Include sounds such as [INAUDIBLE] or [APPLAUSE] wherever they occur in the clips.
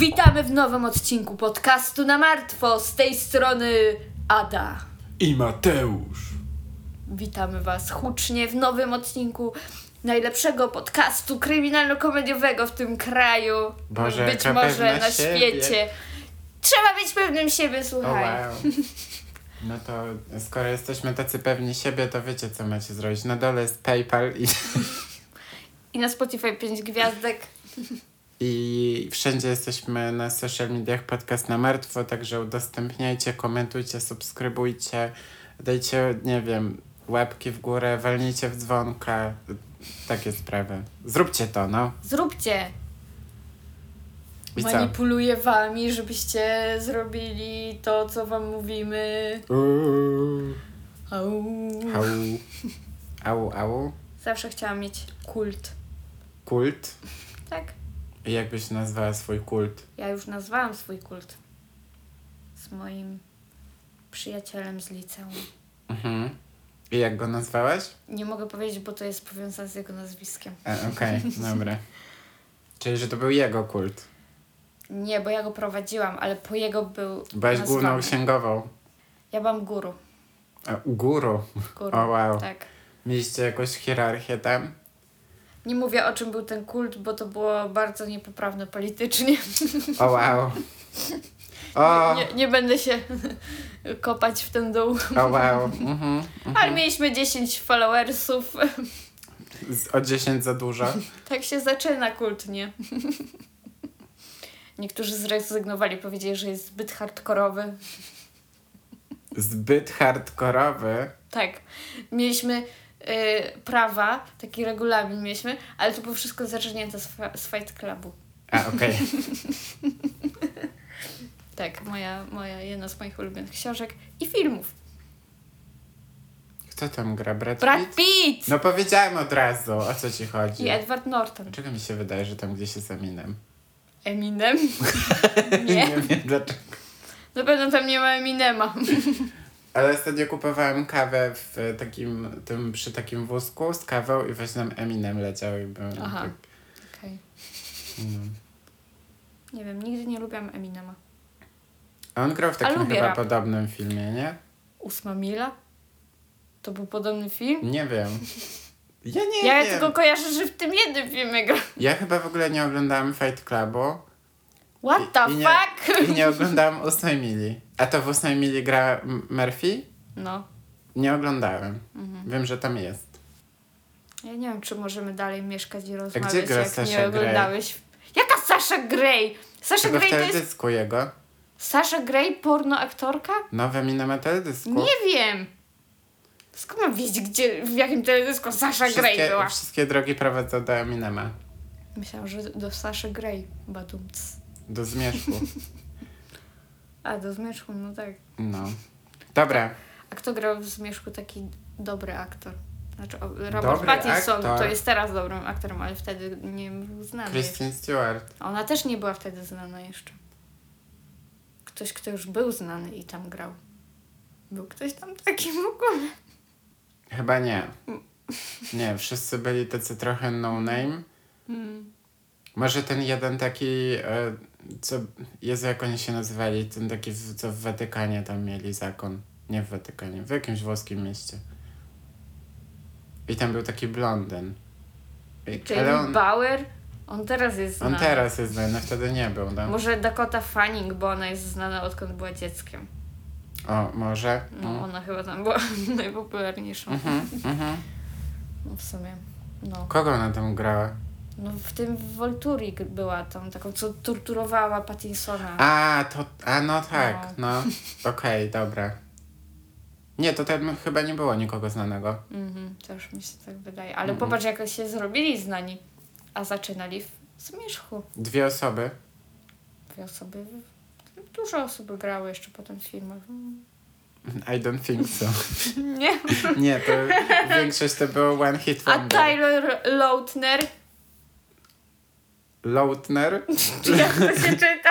Witamy w nowym odcinku podcastu na martwo. Z tej strony Ada. I Mateusz. Witamy Was hucznie w nowym odcinku najlepszego podcastu kryminalno-komediowego w tym kraju. Boże, być jaka może pewna na siebie. świecie. Trzeba być pewnym siebie, słuchaj. wow. [LAUGHS] No to skoro jesteśmy tacy pewni siebie, to wiecie co macie zrobić. Na dole jest PayPal i, I na Spotify 5 gwiazdek. [LAUGHS] i wszędzie jesteśmy na social mediach podcast na martwo, także udostępniajcie, komentujcie, subskrybujcie, dajcie, nie wiem, łapki w górę, walnijcie w dzwonka, takie sprawy. Zróbcie to, no. Zróbcie. I co? Manipuluję Wami, żebyście zrobili to, co Wam mówimy. Uuu. Au. Au. Au, au. Zawsze chciałam mieć kult. Kult. Tak? I jakbyś nazwała swój kult? Ja już nazwałam swój kult z moim przyjacielem z liceum. Mhm. I jak go nazwałaś? Nie mogę powiedzieć, bo to jest powiązane z jego nazwiskiem. E, Okej, dobra. Czyli, że to był jego kult. Nie, bo ja go prowadziłam, ale po jego był Byłaś nazwany. główną księgową. Ja byłam guru. E, Guru. guru. O wow. Tak. Mieliście jakąś hierarchię tam? Nie mówię o czym był ten kult, bo to było bardzo niepoprawne politycznie. O wow. O, Nie, nie będę się [LAUGHS] kopać w ten dół. o wow. Mhm. Ale mieliśmy 10 followersów. O 10 za dużo. Tak się zaczyna kult, nie? Niektórzy zrezygnowali, powiedzieli, że jest zbyt hardkorowy. Zbyt hardkorowy. Tak. Mieliśmy prawa, taki regulamin mieliśmy, ale to było wszystko zaczerpnięte z, z Fight Clubu. A, okej. [LAUGHS] Tak, moja, moja jedna z moich ulubionych książek i filmów. Kto tam gra? Brad, Brad Pitt? Pitt! No powiedziałem od razu, o co ci chodzi. I Edward Norton. Dlaczego mi się wydaje, że tam gdzieś jest Eminem? Eminem? [LAUGHS] Nie. nie wiem dlaczego. Na pewno tam nie ma Eminema. [LAUGHS] Ale ostatnio kupowałem kawę w takim, tym, przy takim wózku z kawą i właśnie tam Eminem leciał i byłem Aha. tak, Okej. no. Nie wiem, nigdy nie lubiłam Eminema. A on grał w takim chyba rap. podobnym filmie, nie? Ósma Mila? To był podobny film? Nie wiem. Ja nie Ja wiem. tylko kojarzę, że w tym jednym filmie gra. Ja chyba w ogóle nie oglądałam Fight Clubu What the I nie- fuck? i nie oglądałam ósmej mili. A to w ósmej mili gra Murphy? No. Nie oglądałem. Mhm. Wiem, że tam jest. Ja nie wiem, czy możemy dalej mieszkać i rozmawiać, gdzie gra jak Sasha nie Grey? oglądałeś. Jaka Sasha Grey? Sasha w Grey to jest... teledysku jego. Sasha Grey porno aktorka? Nowe Eminem na teledysku. Nie wiem. Skąd mam wiedzieć, gdzie, w jakim teledysku Sasha Grey była? wszystkie drogi prowadzą do Eminema. Myślałam, że do Sasha Grey. Badumc. Do zmierzchu. [LAUGHS] A, do Zmierzchu, no tak. No. Dobra. A kto grał w Zmierzchu taki dobry aktor? Znaczy, Robert Dobry Pattinson aktor? to jest teraz dobrym aktorem, ale wtedy nie był znany. Kristen Stewart. Ona też nie była wtedy znana jeszcze. Ktoś, kto już był znany i tam grał. Był ktoś tam taki w ogóle. Chyba nie. Nie, wszyscy byli tacy trochę no name. Hmm. Może ten jeden taki, e, co, Jezu, jak oni się nazywali, ten taki, co w Watykanie tam mieli zakon. Nie w Watykanie, w jakimś włoskim mieście. I tam był taki blondyn. I, ale Jamie on, Bauer, on teraz jest znany. on teraz jest znany, wtedy nie był, no. Może Dakota Fanning, bo ona jest znana odkąd była dzieckiem. O, może? No, Mm. ona chyba tam była [LAUGHS] najpopularniejszą. Mhm, mhm. No w sumie. No. Kogo ona tam grała? No w tym Volturi była tam taką, co torturowała Pattinsona. A, to, a no tak, No. no. [LAUGHS] Okej, dobra. Nie, to tam chyba nie było nikogo znanego. Mhm, też mi się tak wydaje. Ale Mhm. popatrz, jak się zrobili znani, a zaczynali w Zmierzchu. Dwie osoby. Dwie osoby, dużo osób grały jeszcze potem w filmach. I don't think so. [LAUGHS] Nie. Nie, to większość to było One Hit A Wonder. Tyler Lautner, Lautner? [LAUGHS] jak to się czyta?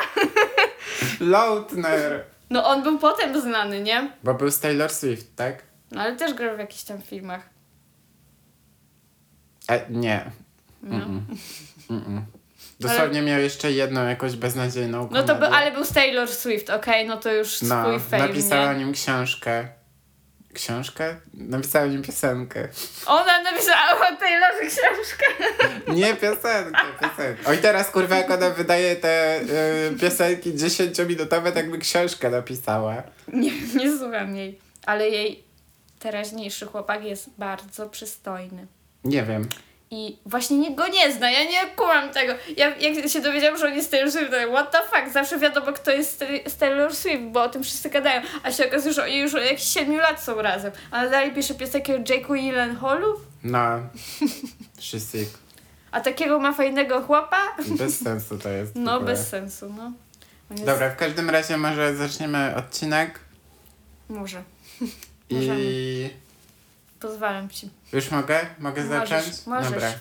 [LAUGHS] Lautner! No on był potem znany, nie? Bo był z Taylor Swift, tak? No ale też grał w jakichś tam filmach. E, nie. No. Mm-mm. Mm-mm. Dosłownie miał jeszcze jedną jakąś beznadziejną No to komedię. był, ale był z Taylor Swift, okej, no to już No, swój fame, napisała o nie? nim książkę. Książkę? Napisała o nim piosenkę. Ona napisała o Taylorze książkę. Nie piosenkę, piosenkę. Oj teraz kurwa jak ona wydaje te y, piosenki 10-minutowe, tak by książkę napisała. Nie, nie słucham jej. Ale jej teraźniejszy chłopak jest bardzo przystojny. Nie wiem. I właśnie nikt go nie zna, ja nie kumam tego. Ja jak się dowiedziałam, że on jest Taylor Swift, to what the fuck, zawsze wiadomo kto jest z Taylor Swift, bo o tym wszyscy gadają. A się okazuje, że oni już od jakichś 7 lat są razem. A dalej pisze piosenkę o Jake'u Gyllenhalu, No. [LAUGHS] Wszyscy. a takiego ma fajnego chłopa? Bez sensu to jest. No ogóle. bez sensu, no. Jest... Dobra, w każdym razie może zaczniemy odcinek Może. i Możemy. Pozwalam ci. już mogę? Mogę Możesz, zacząć? możesz. Dobra.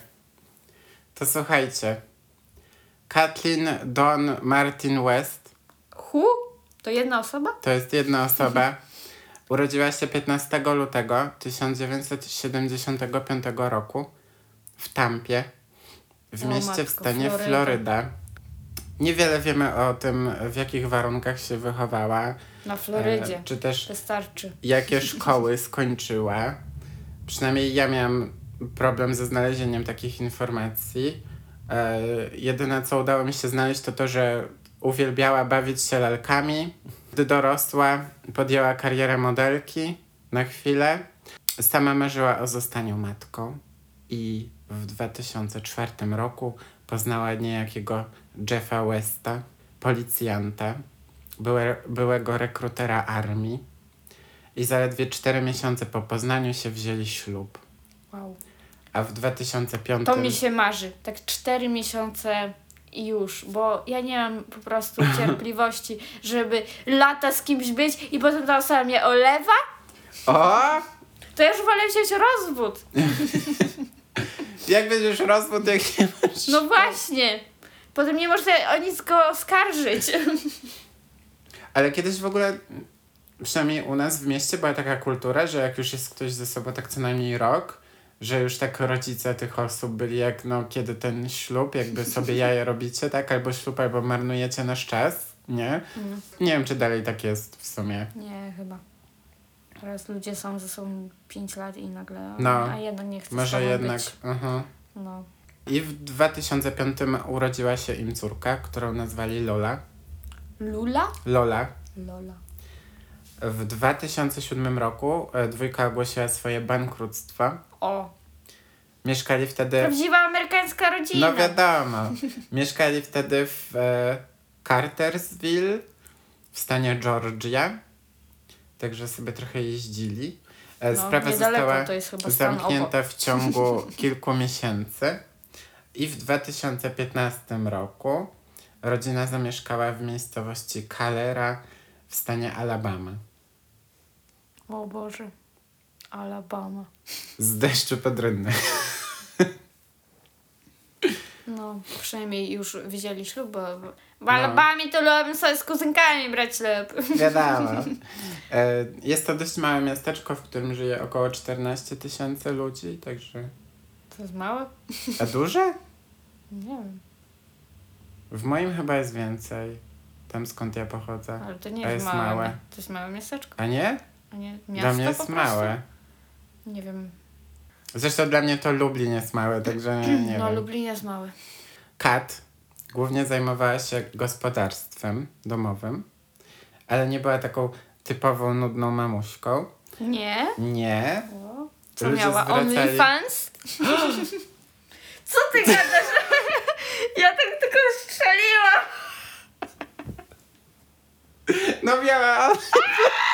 To słuchajcie. Kathleen Dawn Martin West Hu? To jedna osoba? to jest jedna osoba. Urodziła się 15 lutego 1975 roku w Tampie, w O mieście matko, w stanie Floryda. Floryda. Niewiele wiemy o tym, w jakich warunkach się wychowała, Na Florydzie. e, czy też Wystarczy. jakie szkoły skończyła. Przynajmniej ja miałam problem ze znalezieniem takich informacji. E, jedyne, co udało mi się znaleźć, to to, że uwielbiała bawić się lalkami. Gdy dorosła, podjęła karierę modelki na chwilę. Sama marzyła o zostaniu matką i w 2004 roku poznała niejakiego Jeffa Westa, policjanta, byłe, byłego rekrutera armii. I zaledwie 4 miesiące po poznaniu się wzięli ślub. Wow. A w 2005 To mi się marzy. Tak cztery miesiące i już, bo ja nie mam po prostu [LAUGHS] cierpliwości, żeby lata z kimś być i potem ta osoba mnie olewa, O! to ja już wolę wziąć rozwód. [LAUGHS] Jak będziesz rozwód, jak nie masz... No właśnie. Potem nie można o nic go oskarżyć. Ale kiedyś w ogóle, przynajmniej u nas w mieście była taka kultura, że jak już jest ktoś ze sobą tak co najmniej rok, że już tak rodzice tych osób byli jak, no, kiedy ten ślub, jakby sobie [LAUGHS] jaja robicie, tak? Albo ślub, albo marnujecie nasz czas, nie? Nie wiem, czy dalej tak jest w sumie. Nie, chyba. Teraz ludzie są ze sobą 5 lat i nagle, No. a jednak nie chce Może jednak. być. aha. No. I w 2005 urodziła się im córka, którą nazwali Lola. Lula? Lola. Lola. W 2007 roku e, dwójka ogłosiła swoje bankructwo. O, Mieszkali wtedy. prawdziwa amerykańska rodzina. No wiadomo. [LAUGHS] Mieszkali wtedy w e, Cartersville w stanie Georgia. Także sobie trochę jeździli. E, No, Sprawa została to jest chyba stan zamknięta w ciągu [LAUGHS] kilku miesięcy. I w 2015 roku rodzina zamieszkała w miejscowości Calera w stanie Alabama. O Boże. Alabama. Z deszczu pod rynny. No, przynajmniej już widzieli ślub, bo No. w Alabamie to lubię sobie z kuzynkami brać ślub. Wiadomo. [LAUGHS] E, Jest to dość małe miasteczko, w którym żyje około 14 tysięcy ludzi, także... To jest małe? A duże? Nie wiem, W moim chyba jest więcej. Tam skąd ja pochodzę. ale to nie jest, jest małe. małe. To jest małe miasteczko, A nie? A nie Dla miasto mnie po jest małe. Nie wiem. Zresztą dla mnie to Lublin jest małe, także [CLEARS THROAT] nie, no, wiem. Lublin jest mały. Kat głównie zajmowała się gospodarstwem domowym, ale nie była taką typową, nudną mamuśką. Nie? Nie. O. Co Ludzie miała? zwracali- OnlyFans? [GASPS] Co ty gadasz? ja tak tylko strzeliłam. No miała. Co, [LAUGHS]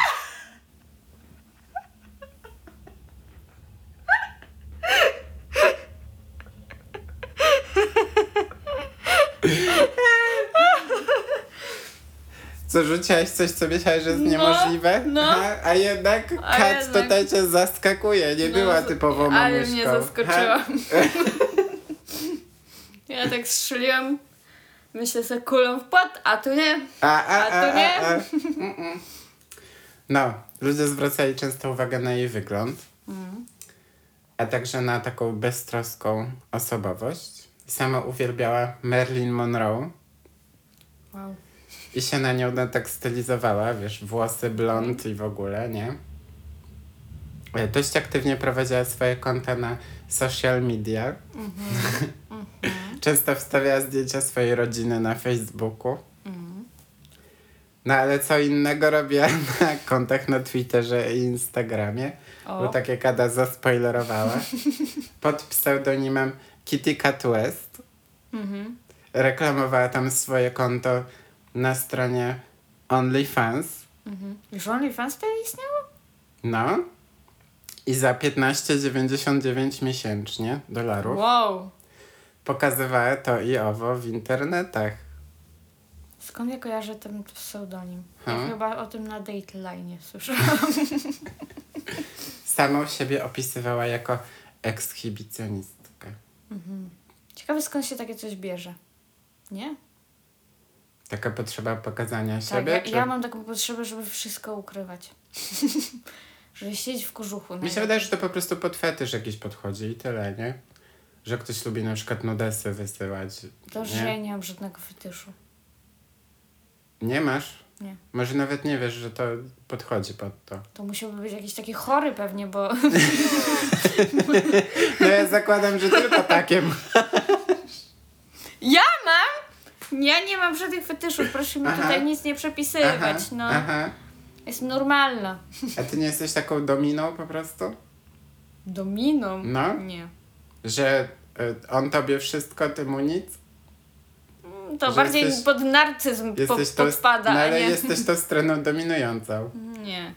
rzuciłaś coś, co myślałeś, że jest No, niemożliwe? no. Aha, [LAUGHS] a jednak A Kat jednak. tutaj cię zaskakuje, nie No, była typową mamuśką. Ale mnie zaskoczyła. [LAUGHS] [LAUGHS] Ja tak strzeliłam. Myślę sobie kulą w płot, a tu nie. A, a, A a, tu nie? a. No, ludzie zwracali często uwagę na jej wygląd, Mm. a także na taką beztroską osobowość. sama uwielbiała Marilyn Monroe Wow. I się na nią no, tak stylizowała, wiesz, włosy blond i w ogóle, nie? E, Dość aktywnie prowadziła swoje konta na social media. [LAUGHS] Często wstawiała zdjęcia swojej rodziny na Facebooku. No ale co innego robiła [LAUGHS] na kontach na Twitterze i Instagramie. O. Bo tak jak Ada zaspoilerowała. [LAUGHS] Pod pseudonimem Kitty Cat West. Mhm. Reklamowała tam swoje konto na stronie OnlyFans. Mhm. Już OnlyFans wtedy istniało? No. I za 15,99 miesięcznie dolarów Wow. pokazywała to i owo w internetach. Skąd ja kojarzę ten pseudonim? Ja Hmm? chyba o tym na Dateline słyszałam. [LAUGHS] Samą siebie opisywała jako ekshibicjonistkę. Ciekawe skąd się takie coś bierze. Nie? Taka potrzeba pokazania Tak, siebie? ja, czy... ja mam taką potrzebę, żeby wszystko ukrywać. [LAUGHS] żeby siedzieć w kożuchu. Mi się najlepiej. wydaje, że to po prostu pod fetysz jakiś podchodzi i tyle, nie? Że ktoś lubi na przykład nudesy wysyłać. To, że ja nie mam żadnego fetyszu. Nie masz? Nie. Może nawet nie wiesz, że to podchodzi pod to. To musiałby być jakiś taki chory pewnie, bo [LAUGHS] No ja zakładam, że tylko takie. [LAUGHS] ma- ja mam! Ja nie mam żadnych fetyszów, proszę mi Aha. tutaj nic nie przepisywać, Aha, no. aha. Jest normalna. A ty nie jesteś taką dominą po prostu? Dominą? No. Nie. Że y, on tobie wszystko, ty mu nic? Mm, To Że bardziej jesteś- pod narcyzm po, Jesteś to, podpada, no, ale nie... jesteś to stroną dominującą. Nie,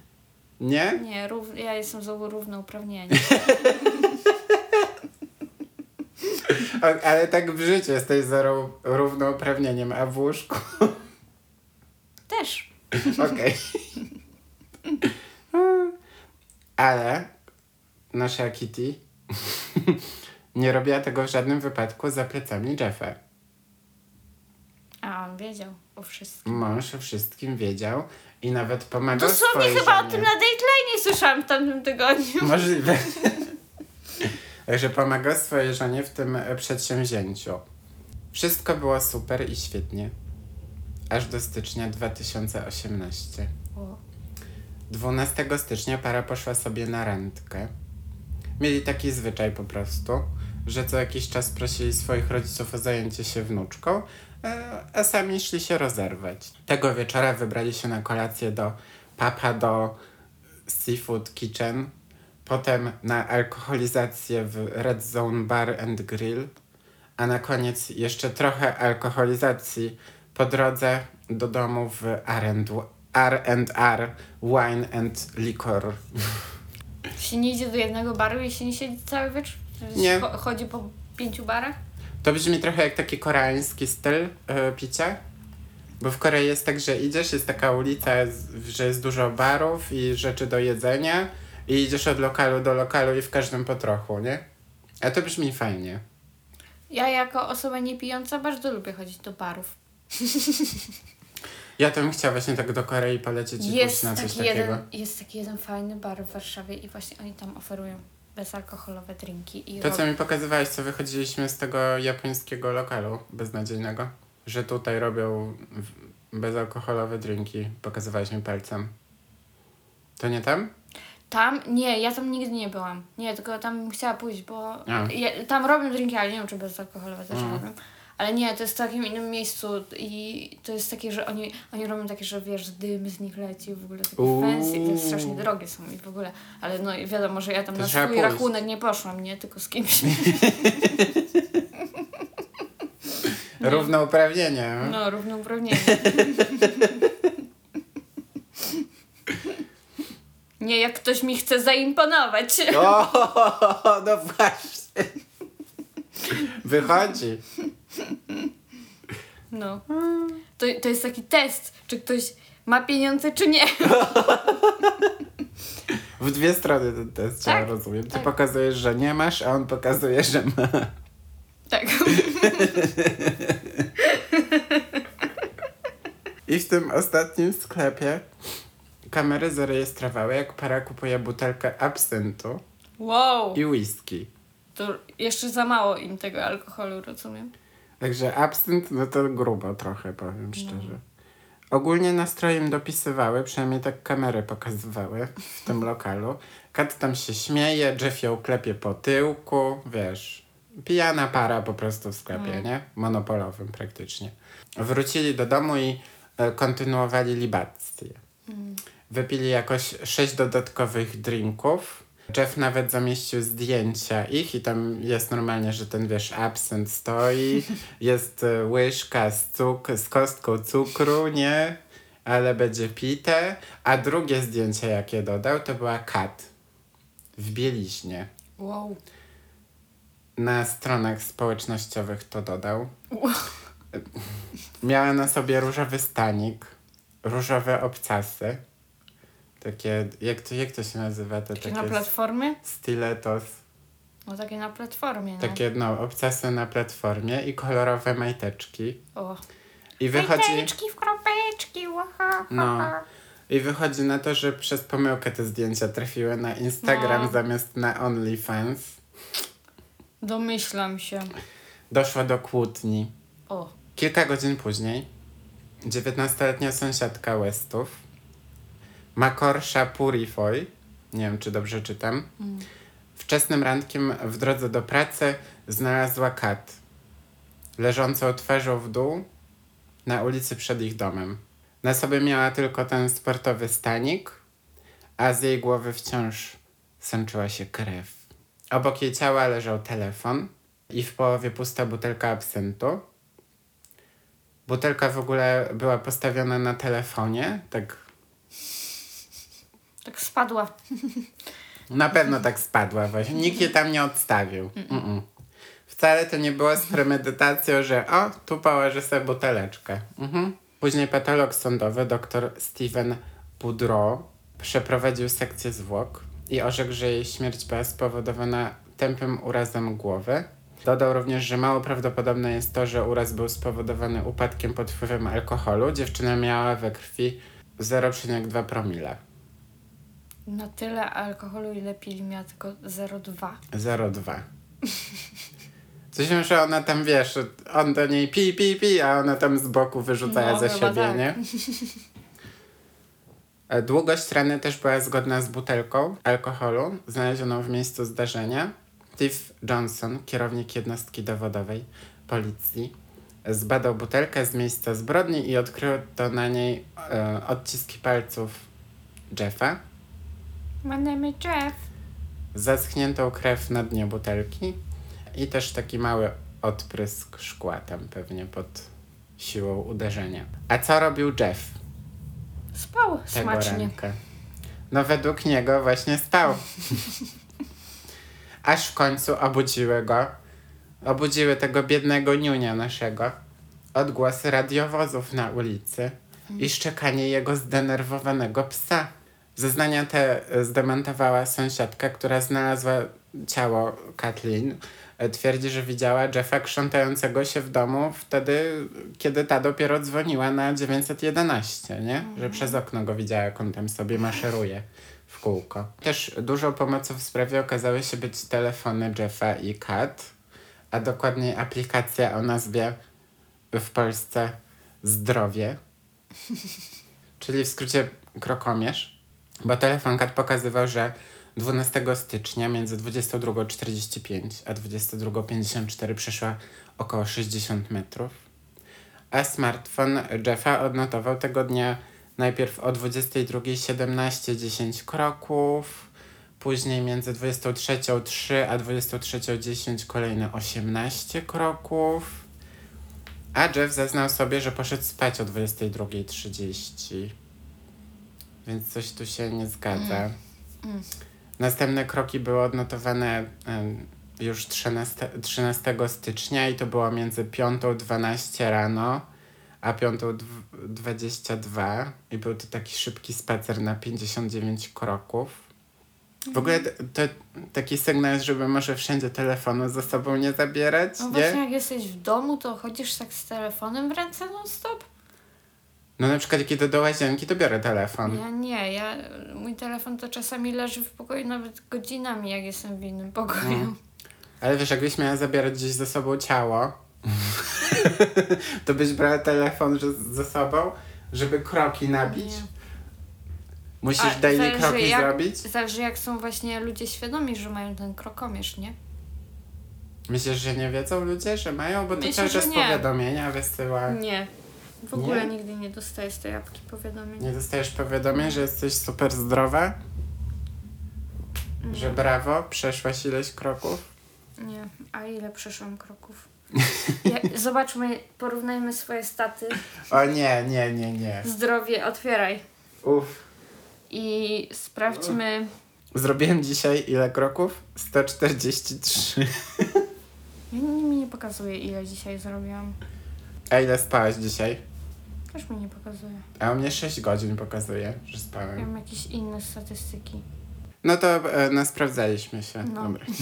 Nie? nie, rów... ja jestem za równouprawnieni. [LAUGHS] Ale tak w życiu jesteś za ró- równouprawnieniem, a w łóżku? Też. Okej. Ale nasza Kitty nie robiła tego w żadnym wypadku za plecami Jeffa. A on wiedział o wszystkim. Mąż o wszystkim wiedział i nawet pomagał Dosłownie chyba o tym na Dateline słyszałam w tamtym tygodniu. Możliwe. Także pomagał swojej żonie w tym e, przedsięwzięciu. Wszystko było super i świetnie. Aż do stycznia 2018. O. 12 stycznia para poszła sobie na randkę. Mieli taki zwyczaj po prostu, że co jakiś czas prosili swoich rodziców o zajęcie się wnuczką, e, a sami szli się rozerwać. Tego wieczora wybrali się na kolację do Papa do Seafood Kitchen, potem na alkoholizację w Red Zone Bar and Grill, a na koniec jeszcze trochę alkoholizacji po drodze do domu w R&R, Wine and Liquor. Się nie idzie do jednego baru i się nie siedzi cały wieczór? Nie. chodzi po pięciu barach? To brzmi trochę jak taki koreański styl e, picia. Bo w Korei jest tak, że idziesz, jest taka ulica, że jest dużo barów i rzeczy do jedzenia i idziesz od lokalu do lokalu i w każdym po trochu, nie? A to brzmi fajnie. Ja jako osoba niepijąca bardzo lubię chodzić do barów. Ja to bym chciała właśnie tak do Korei polecieć i pójść Jest na coś taki, takiego. jeden, jest taki jeden fajny bar w Warszawie i właśnie oni tam oferują bezalkoholowe drinki. I To, rob- co mi pokazywałeś, co wychodziliśmy z tego japońskiego lokalu beznadziejnego, że tutaj robią w- bezalkoholowe drinki. Pokazywałeś mi palcem. To nie tam? Tam? Nie, ja tam nigdy nie byłam. Nie, tylko tam chciała pójść, bo A. ja, tam robią drinki, ale nie wiem, czy bezalkoholowe też Mm. robią. Ale nie, to jest w takim innym miejscu i to jest takie, że oni, oni robią takie, że wiesz, dym z nich leci, w ogóle takie Uuu. fancy, to jest strasznie drogie są i w ogóle. Ale no i wiadomo, że ja tam To na swój pójść. rachunek nie poszłam, nie? Tylko z kimś. [LAUGHS] Równouprawnienie. No, równouprawnienie. [LAUGHS] Nie, jak ktoś mi chce zaimponować. O, [LAUGHS] no właśnie. Wychodzi. No. To, to jest taki test, czy ktoś ma pieniądze, czy nie. [LAUGHS] W dwie strony ten test Tak, rozumiem. Ty tak. pokazujesz, że nie masz, a on pokazuje, że ma. Tak. [LAUGHS] I w tym ostatnim sklepie kamery zarejestrowały, jak para kupuje butelkę absyntu Wow. i whisky. To jeszcze za mało im tego alkoholu, rozumiem. Także absynt, no to grubo trochę, powiem szczerze. Ogólnie nastroje im dopisywały, przynajmniej tak kamery pokazywały w tym [LAUGHS] lokalu. Kat tam się śmieje, Jeff ją klepie po tyłku, wiesz. Pijana para po prostu w sklepie, nie? Monopolowym praktycznie. Wrócili do domu i e, kontynuowali libację. Wypili jakoś sześć dodatkowych drinków. Jeff nawet zamieścił zdjęcia ich i tam jest normalnie, że ten wiesz, absent stoi, [LAUGHS] jest e, łyżka z, cuk- z kostką cukru, nie? Ale będzie pite. A drugie zdjęcie, jakie dodał, to była Kat w bieliźnie. Wow. Na stronach społecznościowych to dodał. Miała na sobie różowy stanik, różowe obcasy. Takie, jak to, jak to się nazywa? Te Takie na platformie? stilettos. No takie na platformie, no. Takie, no, obcasy na platformie i kolorowe majteczki. O. I wychodzi, Majteczki w kropeczki, łaha, No. I wychodzi na to, że przez pomyłkę te zdjęcia trafiły na Instagram No. zamiast na OnlyFans. Domyślam się. Doszło do kłótni. O. Kilka godzin później 19-letnia sąsiadka Westów, Makorsha Purifoy, nie wiem czy dobrze czytam, wczesnym rankiem w drodze do pracy znalazła kat, leżącą twarzą w dół na ulicy przed ich domem. Na sobie miała tylko ten sportowy stanik, a z jej głowy wciąż sączyła się krew. Obok jej ciała leżał telefon i w połowie pusta butelka absyntu. Butelka w ogóle była postawiona na telefonie, tak Tak spadła. na pewno tak spadła właśnie. Nikt je tam nie odstawił. Mm-mm. Wcale to nie było z premedytacją, że o, tu położę sobie buteleczkę. Mhm. Później patolog sądowy, dr Steven Boudreau, przeprowadził sekcję zwłok i orzekł, że jej śmierć była spowodowana tępym urazem głowy. Dodał również, że mało prawdopodobne jest to, że uraz był spowodowany upadkiem pod wpływem alkoholu. Dziewczyna miała we krwi 0,2 promila. Na tyle alkoholu, ile pili, miała tylko 0,2. 0,2. Coś wiem, że ona tam, wiesz, on do niej pi, pi, pi, a ona tam z boku wyrzuca No, za siebie, tak. nie? [LAUGHS] E, Długość rany też była zgodna z butelką alkoholu znalezioną w miejscu zdarzenia. Steve Johnson, kierownik jednostki dowodowej policji, zbadał butelkę z miejsca zbrodni i odkrył to na niej e, odciski palców Jeffa. Mamy Jeff. zaschniętą krew na dnie butelki i też taki mały odprysk szkła tam pewnie pod siłą uderzenia. A co robił Jeff Spał tego smacznie. ranka? No według niego właśnie spał. [LAUGHS] Aż w końcu obudziły go, obudziły tego biednego niunia naszego, odgłosy radiowozów na ulicy i szczekanie jego zdenerwowanego psa. Zeznania te zdementowała sąsiadka, która znalazła ciało Kathleen. E, Twierdzi, że widziała Jeffa krzątającego się w domu wtedy, kiedy ta dopiero dzwoniła na 911, nie? Że przez okno go widziała, jak on tam sobie maszeruje w kółko. Też dużą pomocą w sprawie okazały się być telefony Jeffa i Kat, a dokładniej aplikacja o nazwie w Polsce Zdrowie, czyli w skrócie krokomierz, bo telefon Kat pokazywał, że 12 stycznia między 22.45 a 22.54 przeszła około 60 metrów, a smartfon Jeffa odnotował tego dnia najpierw o 22.17 10 kroków, później między 23.03 a 23.10 kolejne 18 kroków, a Jeff zeznał sobie, że poszedł spać o 22.30. Więc coś tu się nie zgadza. Następne kroki były odnotowane już 13, 13 stycznia i to było między 5.12 rano a 5.22 i był to taki szybki spacer na 59 kroków. W ogóle to, to taki sygnał jest, żeby może wszędzie telefonu ze sobą nie zabierać, No nie? właśnie jak jesteś w domu, to chodzisz tak z telefonem w ręce non stop? No na przykład kiedy do łazienki, to biorę telefon. Ja nie, ja, mój telefon to czasami leży w pokoju nawet godzinami, jak jestem w innym pokoju. Mm. Ale wiesz, jakbyś miała zabierać gdzieś ze sobą ciało, [LAUGHS] to byś brała telefon ze sobą, żeby kroki nabić. Nie. Musisz A, daily zależy kroki jak- zrobić. Zależy jak są właśnie ludzie świadomi, że mają ten krokomierz, nie? Myślisz, że nie wiedzą ludzie, że mają? Bo to Myślę, cały czas powiadomienia wysyła. Nie. W ogóle Nie? nigdy nie dostaję z tej apki powiadomień. Nie dostajesz powiadomień, że jesteś super zdrowa? Że brawo, przeszłaś ileś kroków? Nie. A ile przeszłam kroków? Ja, zobaczmy, porównajmy swoje staty. O nie, nie, nie, nie. Zdrowie, otwieraj. Uff. I sprawdźmy. Zrobiłem dzisiaj ile kroków? 143. Ja nie, mi nie pokazuje, ile dzisiaj zrobiłam. A ile spałaś dzisiaj? Też mi nie pokazuje. A u mnie 6 godzin pokazuje, że Ja spałem. mam jakieś inne statystyki. No to e, no, sprawdzaliśmy się. No. Dobra. [LAUGHS]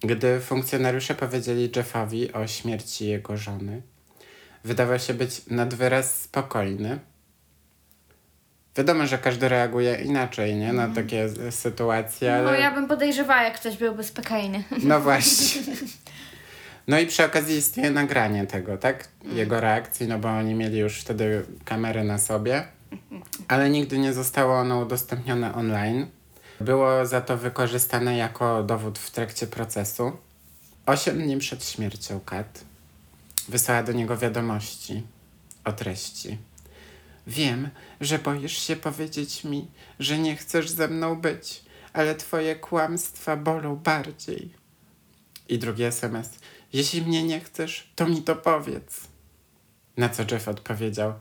Gdy funkcjonariusze powiedzieli Jeffowi o śmierci jego żony, wydawał się być nad wyraz spokojny. Wiadomo, że każdy reaguje inaczej, nie? Na takie s- sytuacje, ale... No ja bym podejrzewała, jak ktoś byłby spokojny. No właśnie. [LAUGHS] No i przy okazji istnieje nagranie tego, tak? Jego reakcji, no bo oni mieli już wtedy kamerę na sobie, ale nigdy nie zostało ono udostępnione online. Było za to wykorzystane jako dowód w trakcie procesu. Osiem dni przed śmiercią Kat wysłała do niego wiadomości o treści. Wiem, że boisz się powiedzieć mi, że nie chcesz ze mną być, ale twoje kłamstwa bolą bardziej. I drugi SMS. Jeśli mnie nie chcesz, to mi to powiedz. Na co Jeff odpowiedział: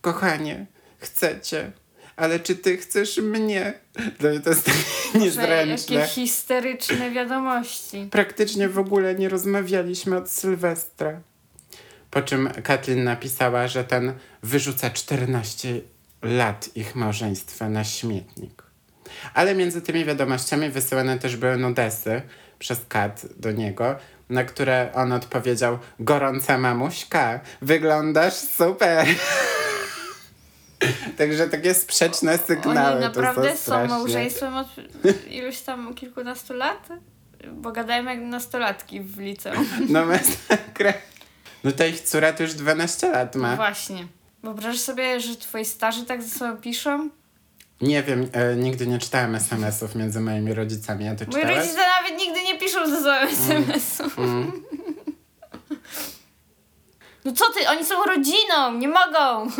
Kochanie, chcę cię, ale czy ty chcesz mnie? Dla mnie to jest niezręczne. Jakie histeryczne wiadomości. Praktycznie w ogóle nie rozmawialiśmy od Sylwestra. Po czym Katlin napisała, że ten wyrzuca 14 lat ich małżeństwa na śmietnik. Ale między tymi wiadomościami wysyłane też były nudesy przez Kat do niego, na które on odpowiedział: Gorąca mamuśka, wyglądasz super. [LAUGHS] Także takie sprzeczne sygnały. Oni to naprawdę są strasznie. małżeństwem od iluś tam kilkunastu lat? Bo gadają jak nastolatki w liceum. [LAUGHS] No masakra. No ta ich córa to już 12 lat ma. Właśnie. Wyobrażasz sobie, że twoi starzy tak ze sobą piszą? Nie wiem, e, nigdy nie czytałem SMS-ów między moimi rodzicami. A ty Moi czytałeś? rodzice nawet nigdy nie piszą ze sobą SMS-ów. Mm. No co ty, oni są rodziną, nie mogą. [LAUGHS]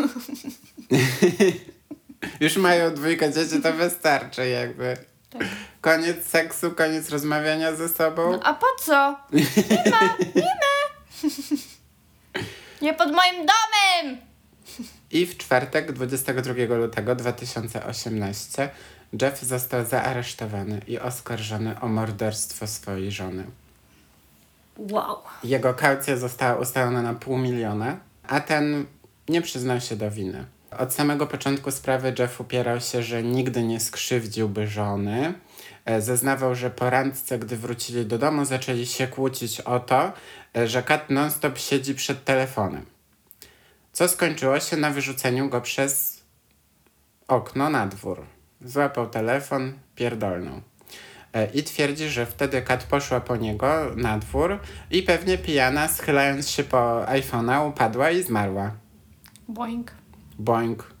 Już mają dwójkę dzieci, to wystarczy jakby. Tak. Koniec seksu, koniec rozmawiania ze sobą. No a po co? Nie ma, nie ma. [LAUGHS] Nie pod moim domem! I w czwartek, 22 lutego 2018, Jeff został zaaresztowany i oskarżony o morderstwo swojej żony. Wow. Jego kaucja została ustalona na pół miliona, a ten nie przyznał się do winy. Od samego początku sprawy Jeff upierał się, że nigdy nie skrzywdziłby żony. E, Zeznawał, że po randce, gdy wrócili do domu, zaczęli się kłócić o to, e, że Kat non-stop siedzi przed telefonem. Co skończyło się na wyrzuceniu go przez okno na dwór. Złapał telefon, pierdolnął. E, I twierdzi, że wtedy Kat poszła po niego na dwór i pewnie pijana, schylając się po iPhone'a, upadła i zmarła. Boing. Boing.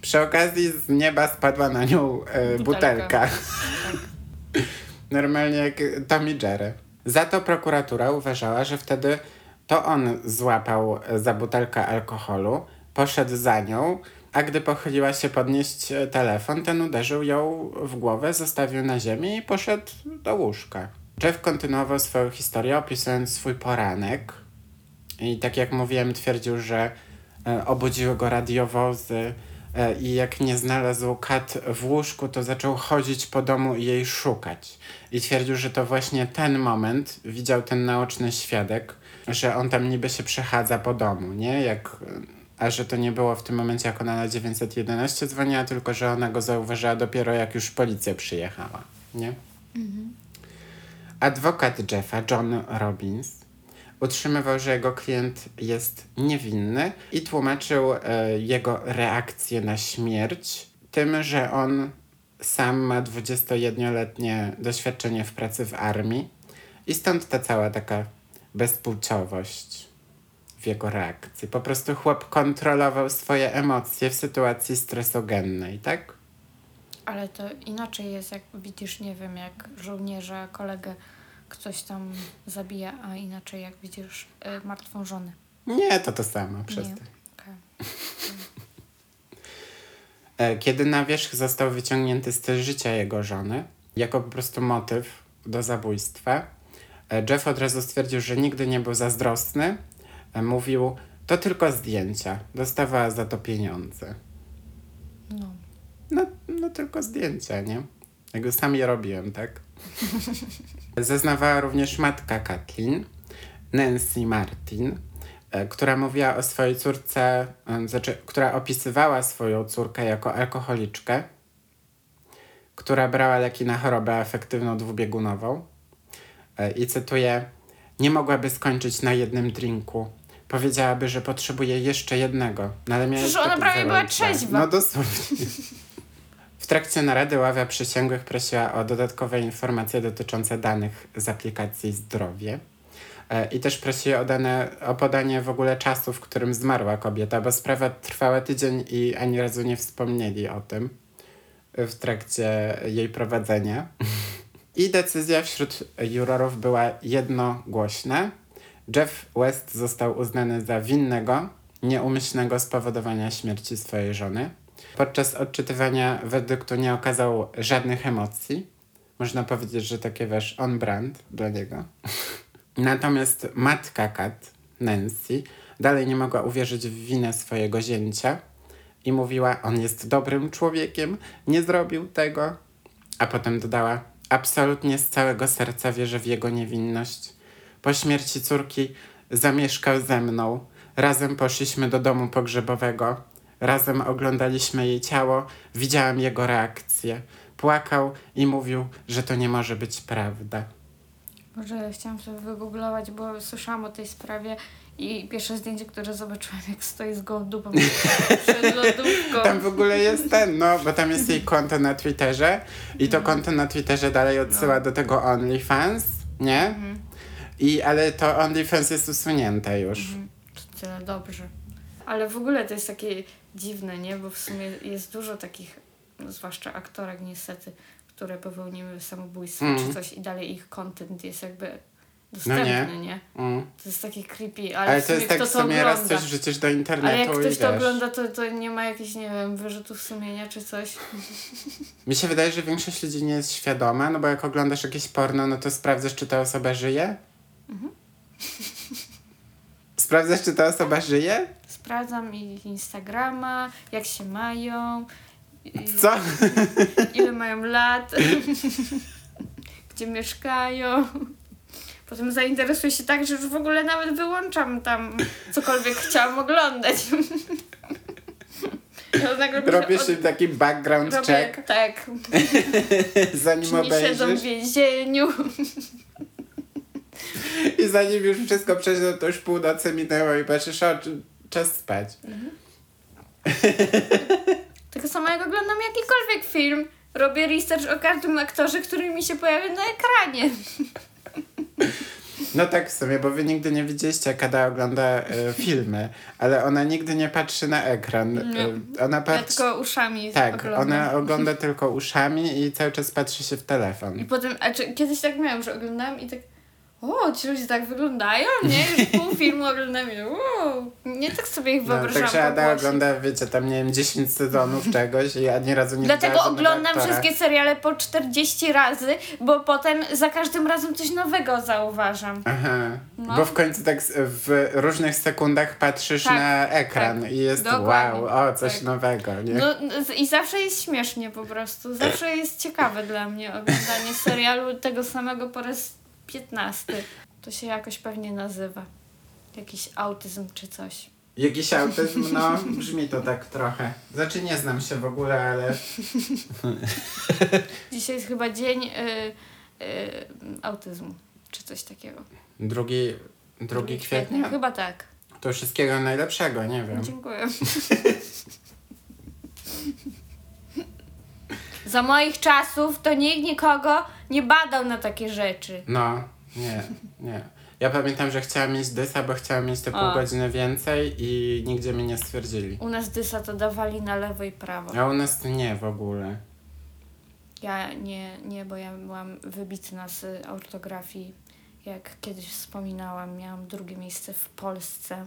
Przy okazji z nieba spadła na nią e, Butelka. butelka. [LAUGHS] Normalnie jak Tommy Jerry. Za to prokuratura uważała, że wtedy to on złapał e, za butelkę alkoholu, poszedł za nią, a gdy pochyliła się podnieść e, telefon, ten uderzył ją w głowę, zostawił na ziemi i poszedł do łóżka. Jeff kontynuował swoją historię, opisując swój poranek. I tak jak mówiłem, twierdził, że e, obudziły go radiowozy i jak nie znalazł kat w łóżku, to zaczął chodzić po domu i jej szukać. I twierdził, że to właśnie ten moment widział ten naoczny świadek, że on tam niby się przechadza po domu, nie? Jak, a że to nie było w tym momencie, jak ona na 911 dzwoniła, tylko że ona go zauważyła dopiero jak już policja przyjechała, nie? Adwokat Jeffa, John Robbins, utrzymywał, że jego klient jest niewinny i tłumaczył e, jego reakcję na śmierć tym, że on sam ma 21-letnie doświadczenie w pracy w armii i stąd ta cała taka bezpłciowość w jego reakcji. Po prostu chłop kontrolował swoje emocje w sytuacji stresogennej, tak? Ale to inaczej jest, jak widzisz, nie wiem, jak żołnierza, kolegę ktoś tam zabija, a inaczej jak widzisz y, martwą żonę. Nie, to to samo, przestań. Okej. [LAUGHS] E, Kiedy na wierzch został wyciągnięty styl życia jego żony, jako po prostu motyw do zabójstwa, Jeff od razu stwierdził, że nigdy nie był zazdrosny. E, Mówił, to tylko zdjęcia, dostawała za to pieniądze. No. No, no tylko zdjęcia, nie? Ja go sam je robiłem, tak? [LAUGHS] Zeznawała również matka Kathleen, Nancy Martin, e, która mówiła o swojej córce, znaczy, która opisywała swoją córkę jako alkoholiczkę, która brała leki na chorobę afektywną dwubiegunową. E, I cytuję: Nie mogłaby skończyć na jednym drinku. Powiedziałaby, że potrzebuje jeszcze jednego. No, ale Przecież ona prawie była dwa. trzeźwa. No dosłownie. W trakcie narady ławia przysięgłych prosiła o dodatkowe informacje dotyczące danych z aplikacji Zdrowie. E, I też prosiła o, dane, o podanie w ogóle czasu, w którym zmarła kobieta, bo sprawa trwała tydzień i ani razu nie wspomnieli o tym w trakcie jej prowadzenia. [LAUGHS] I decyzja wśród jurorów była jednogłośna. Jeff West został uznany za winnego, nieumyślnego spowodowania śmierci swojej żony. Podczas odczytywania werdyktu nie okazał żadnych emocji. Można powiedzieć, że takie wiesz, on brand dla niego. [LAUGHS] Natomiast matka Kat, Nancy, dalej nie mogła uwierzyć w winę swojego zięcia i mówiła, on jest dobrym człowiekiem, nie zrobił tego. A potem dodała, absolutnie z całego serca wierzę w jego niewinność. Po śmierci córki zamieszkał ze mną. Razem poszliśmy do domu pogrzebowego. Razem oglądaliśmy jej ciało, widziałam jego reakcję. Płakał i mówił, że to nie może być prawda. Może chciałam sobie wygooglować, bo słyszałam o tej sprawie i pierwsze zdjęcie, które zobaczyłam, jak stoi z gołą dupą [LAUGHS] przed lodówką. Tam w ogóle jest ten, no, bo tam jest jej konto na Twitterze i to konto na Twitterze dalej odsyła do tego OnlyFans, nie? I, ale to OnlyFans jest usunięte już. To tyle dobrze. Ale w ogóle to jest takie dziwne, nie? Bo w sumie jest dużo takich, no, zwłaszcza aktorek niestety, które popełniły samobójstwo Mhm. czy coś i dalej ich content jest jakby dostępny, nie? Mm. To jest takie creepy, ale, Ale to jest tak w to sumie raz ogląda? coś wrzucisz do internetu Ale jak ktoś to ogląda, to, to nie ma jakichś, nie wiem, wyrzutów sumienia czy coś. [LAUGHS] Mi się wydaje, że większość ludzi nie jest świadoma, no bo jak oglądasz jakieś porno, no to sprawdzasz, czy ta osoba żyje? Mhm. [LAUGHS] Sprawdzasz, czy ta osoba żyje? Sprawdzam ich Instagrama, jak się mają, [LAUGHS] Co? ile mają lat, gdzie mieszkają. Potem zainteresuję się tak, że już w ogóle nawet wyłączam tam cokolwiek [LAUGHS] chciałam oglądać. [LAUGHS] Robisz od- taki background robię, check, Tak, [LAUGHS] zanim czy nie siedzą w obejrzysz. więzieniu. I zanim już wszystko przejdzie, to już północy minęło i patrzysz, o, czas spać. Tak samo jak oglądam jakikolwiek film, robię research o każdym aktorze, który mi się pojawia na ekranie. No tak w sumie, bo wy nigdy nie widzieliście, jak Ada ogląda e, [LAUGHS] filmy, ale ona nigdy nie patrzy na ekran. E, ona Ja patrzy... tylko uszami Tak, oglądam. ona [LAUGHS] ogląda tylko uszami i cały czas patrzy się w telefon. I potem, a czy, kiedyś tak miałam, że oglądałam i tak o, ci ludzie tak wyglądają, nie? Już [LAUGHS] pół filmu oglądam i wow. Nie tak sobie ich No, wyobrażam także po Ada głosie. ogląda, wiecie, tam nie wiem, 10 sezonów czegoś i ja ani razu nie Dlatego oglądam aktora. wszystkie seriale po 40 razy, bo potem za każdym razem coś nowego zauważam. Aha, No. bo w końcu tak w różnych sekundach patrzysz Tak, na ekran tak, i jest dokładnie, wow, o, coś tak. nowego, nie? No i zawsze jest śmiesznie po prostu. Zawsze jest ciekawe dla mnie oglądanie serialu tego samego po raz 15. To się jakoś pewnie nazywa. Jakiś autyzm czy coś. Jakiś autyzm, no, [LAUGHS] brzmi to tak trochę. Znaczy nie znam się w ogóle, ale [LAUGHS] Dzisiaj jest chyba dzień y, y, autyzmu, czy coś takiego. drugi, drugi kwietnia? Chyba tak. To wszystkiego najlepszego, nie wiem. Dziękuję. [LAUGHS] Za moich czasów to nikt nikogo nie badał na takie rzeczy. No, nie, nie. Ja pamiętam, że chciałam mieć dysa, bo chciałam mieć te pół A. godziny więcej i nigdzie mi nie stwierdzili. U nas dysa to dawali na lewo i prawo. A u nas to nie w ogóle. Ja nie, nie, bo ja byłam wybitna z ortografii. Jak kiedyś wspominałam, miałam drugie miejsce w Polsce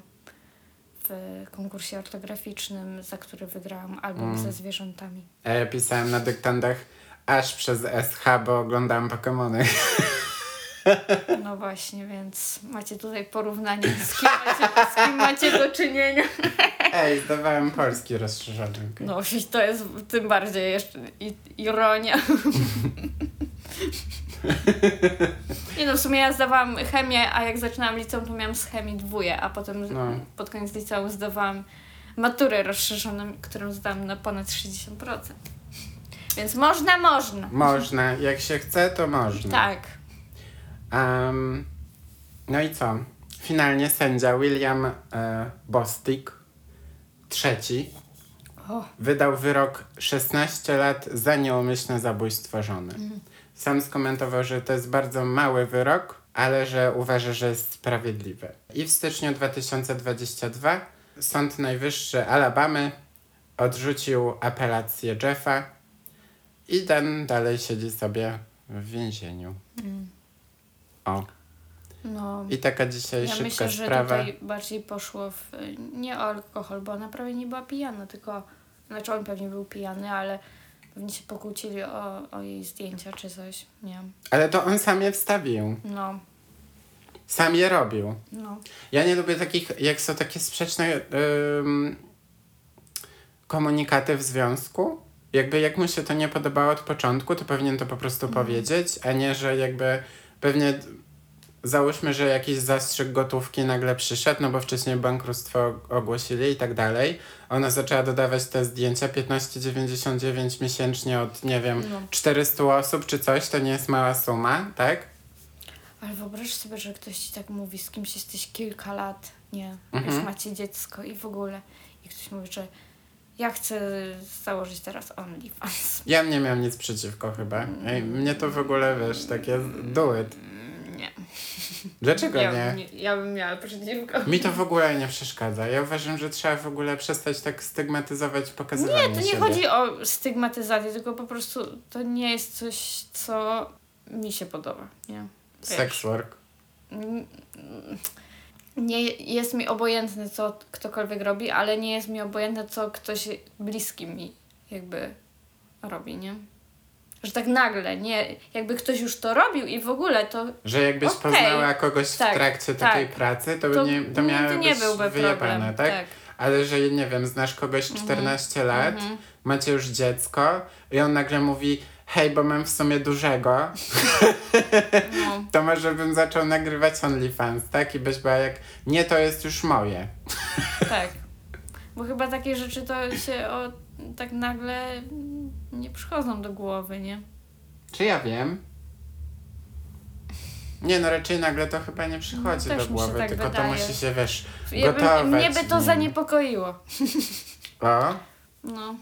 w konkursie ortograficznym, za który wygrałam album Mm. ze zwierzętami. A ja pisałem na dyktandach aż przez SH, bo oglądałam Pokemony. [LAUGHS] No właśnie, więc macie tutaj porównanie, z kim macie, z kim macie do czynienia. [LAUGHS] Ej, zdawałem polski rozszerzony. No i to jest tym bardziej jeszcze ironia. [LAUGHS] Nie no, w sumie ja zdawałam chemię, a jak zaczynałam liceum, to miałam z chemii dwóje, a potem No. pod koniec liceum zdawałam maturę rozszerzoną, którą zdałam na ponad 60%. Więc można, można. Można, jak się chce, to można. Tak. Em, no i co? Finalnie sędzia William e, Bostick, trzeci, O, wydał wyrok 16 lat za nieumyślne zabójstwo żony. Sam skomentował, że to jest bardzo mały wyrok, ale że uważa, że jest sprawiedliwy. I w styczniu 2022 Sąd Najwyższy Alabamy odrzucił apelację Jeffa i ten dalej siedzi sobie w więzieniu. O, no. i taka dzisiaj Ja szybka myślę, że sprawa. tutaj bardziej poszło w, nie o alkohol, bo ona prawie nie była pijana, tylko, znaczy on pewnie był pijany, ale pewnie się pokłócili o, o jej zdjęcia czy coś, nie. Ale to on sam je wstawił. No, Sam je robił. no. Ja nie lubię takich, jak są takie sprzeczne komunikaty w związku. Jakby jak mu się to nie podobało od początku, to powinien to po prostu powiedzieć, a nie, że jakby pewnie załóżmy, że jakiś zastrzyk gotówki nagle przyszedł, no bo wcześniej bankructwo ogłosili i tak dalej. Ona zaczęła dodawać te zdjęcia 15,99 miesięcznie od, nie wiem, No. 400 osób czy coś, to nie jest mała suma, tak? Ale wyobraź sobie, że ktoś ci tak mówi, z kimś jesteś kilka lat, nie, Mhm. już macie dziecko i w ogóle. I ktoś mówi, że ja chcę założyć teraz OnlyFans. Ja nie miałem nic przeciwko chyba. Ej, mnie to w ogóle, wiesz, takie do it. Nie. Dlaczego Ja, nie? ja bym miała przeciwko. Mi to w ogóle nie przeszkadza. Ja uważam, że trzeba w ogóle przestać tak stygmatyzować pokazywanie Nie, to nie siebie. chodzi o stygmatyzację, tylko po prostu to nie jest coś, co mi się podoba, nie? Sex work. Nie jest mi obojętne, co ktokolwiek robi, ale nie jest mi obojętne, co ktoś bliski mi jakby robi, nie? Że tak nagle, nie, jakby ktoś już to robił i w ogóle to, Że jakbyś Okej. poznała kogoś w Tak, trakcie tak. takiej pracy, to, to, by nie, to miałabyś nie byłby wyjebane, problem. tak? Ale że, nie wiem, znasz kogoś 14 lat, Mhm. macie już dziecko i on nagle mówi hej, bo mam w sumie dużego, No. [LAUGHS] to może bym zaczął nagrywać OnlyFans, tak? I byś była jak, nie, to jest już moje. Tak. Bo chyba takie rzeczy to się o, tak nagle nie przychodzą do głowy, nie? Czy ja wiem? Nie, no raczej nagle to chyba nie przychodzi No, do głowy, tak tylko wydaje. to musi się, wiesz, Ja gotować. mnie by to zaniepokoiło. O, No.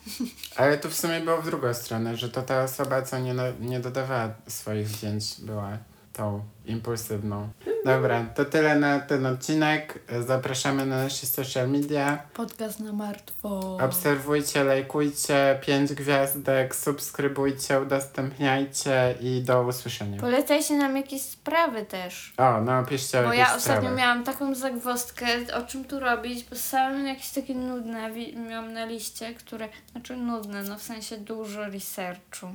ale tu w sumie było w drugą stronę, że to ta osoba, co nie, nie dodawała swoich zdjęć, była tą impulsywną. Dobra, to tyle na ten odcinek. Zapraszamy na nasze social media. Podcast na martwo. Obserwujcie, lajkujcie, pięć gwiazdek, subskrybujcie, udostępniajcie i do usłyszenia. Polecajcie nam jakieś sprawy też. O, no piszcie o Bo ja ostatnio sprawach. miałam taką zagwozdkę, o czym tu robić, bo same jakieś takie nudne miałam na liście, które, znaczy nudne, no w sensie dużo researchu.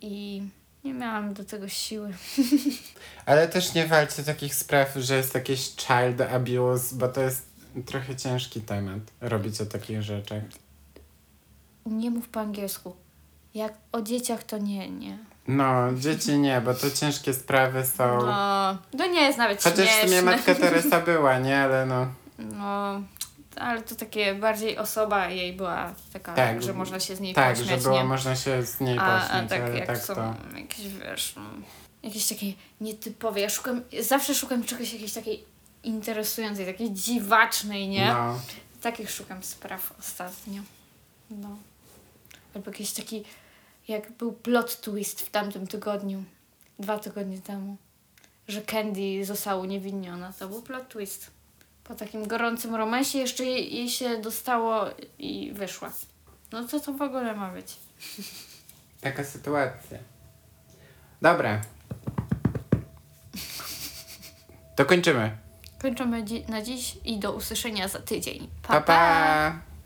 I nie miałam do tego siły. Ale też nie walcie takich spraw, że jest jakiś child abuse, bo to jest trochę ciężki temat. Robić o takich rzeczach. Nie mów po angielsku. Jak o dzieciach to nie, nie. No, dzieci nie, bo to ciężkie sprawy są. No, to nie jest nawet Chociaż w śmieszne. sumie matka Teresa była, nie? Ale no. No, ale to takie bardziej osoba jej była taka, Tak, że można się z niej Tak, pośmiać, że było nie? można się z niej A, pośmiać, a tak jak tak są to. jakieś, wiesz, no, jakieś takie nietypowe. Ja szukam, zawsze szukam czegoś jakiejś takiej interesującej, takiej dziwacznej, nie? No. Takich szukam spraw ostatnio. No. Albo jakiś taki jak był plot twist w tamtym tygodniu, dwa tygodnie temu, że Candy została uniewinniona. To był plot twist. Po takim gorącym romansie jeszcze jej, jej się dostało i wyszła. No co to w ogóle ma być? Taka sytuacja. Dobra. To kończymy. Kończymy dzi- na dziś i do usłyszenia za tydzień. pa. pa.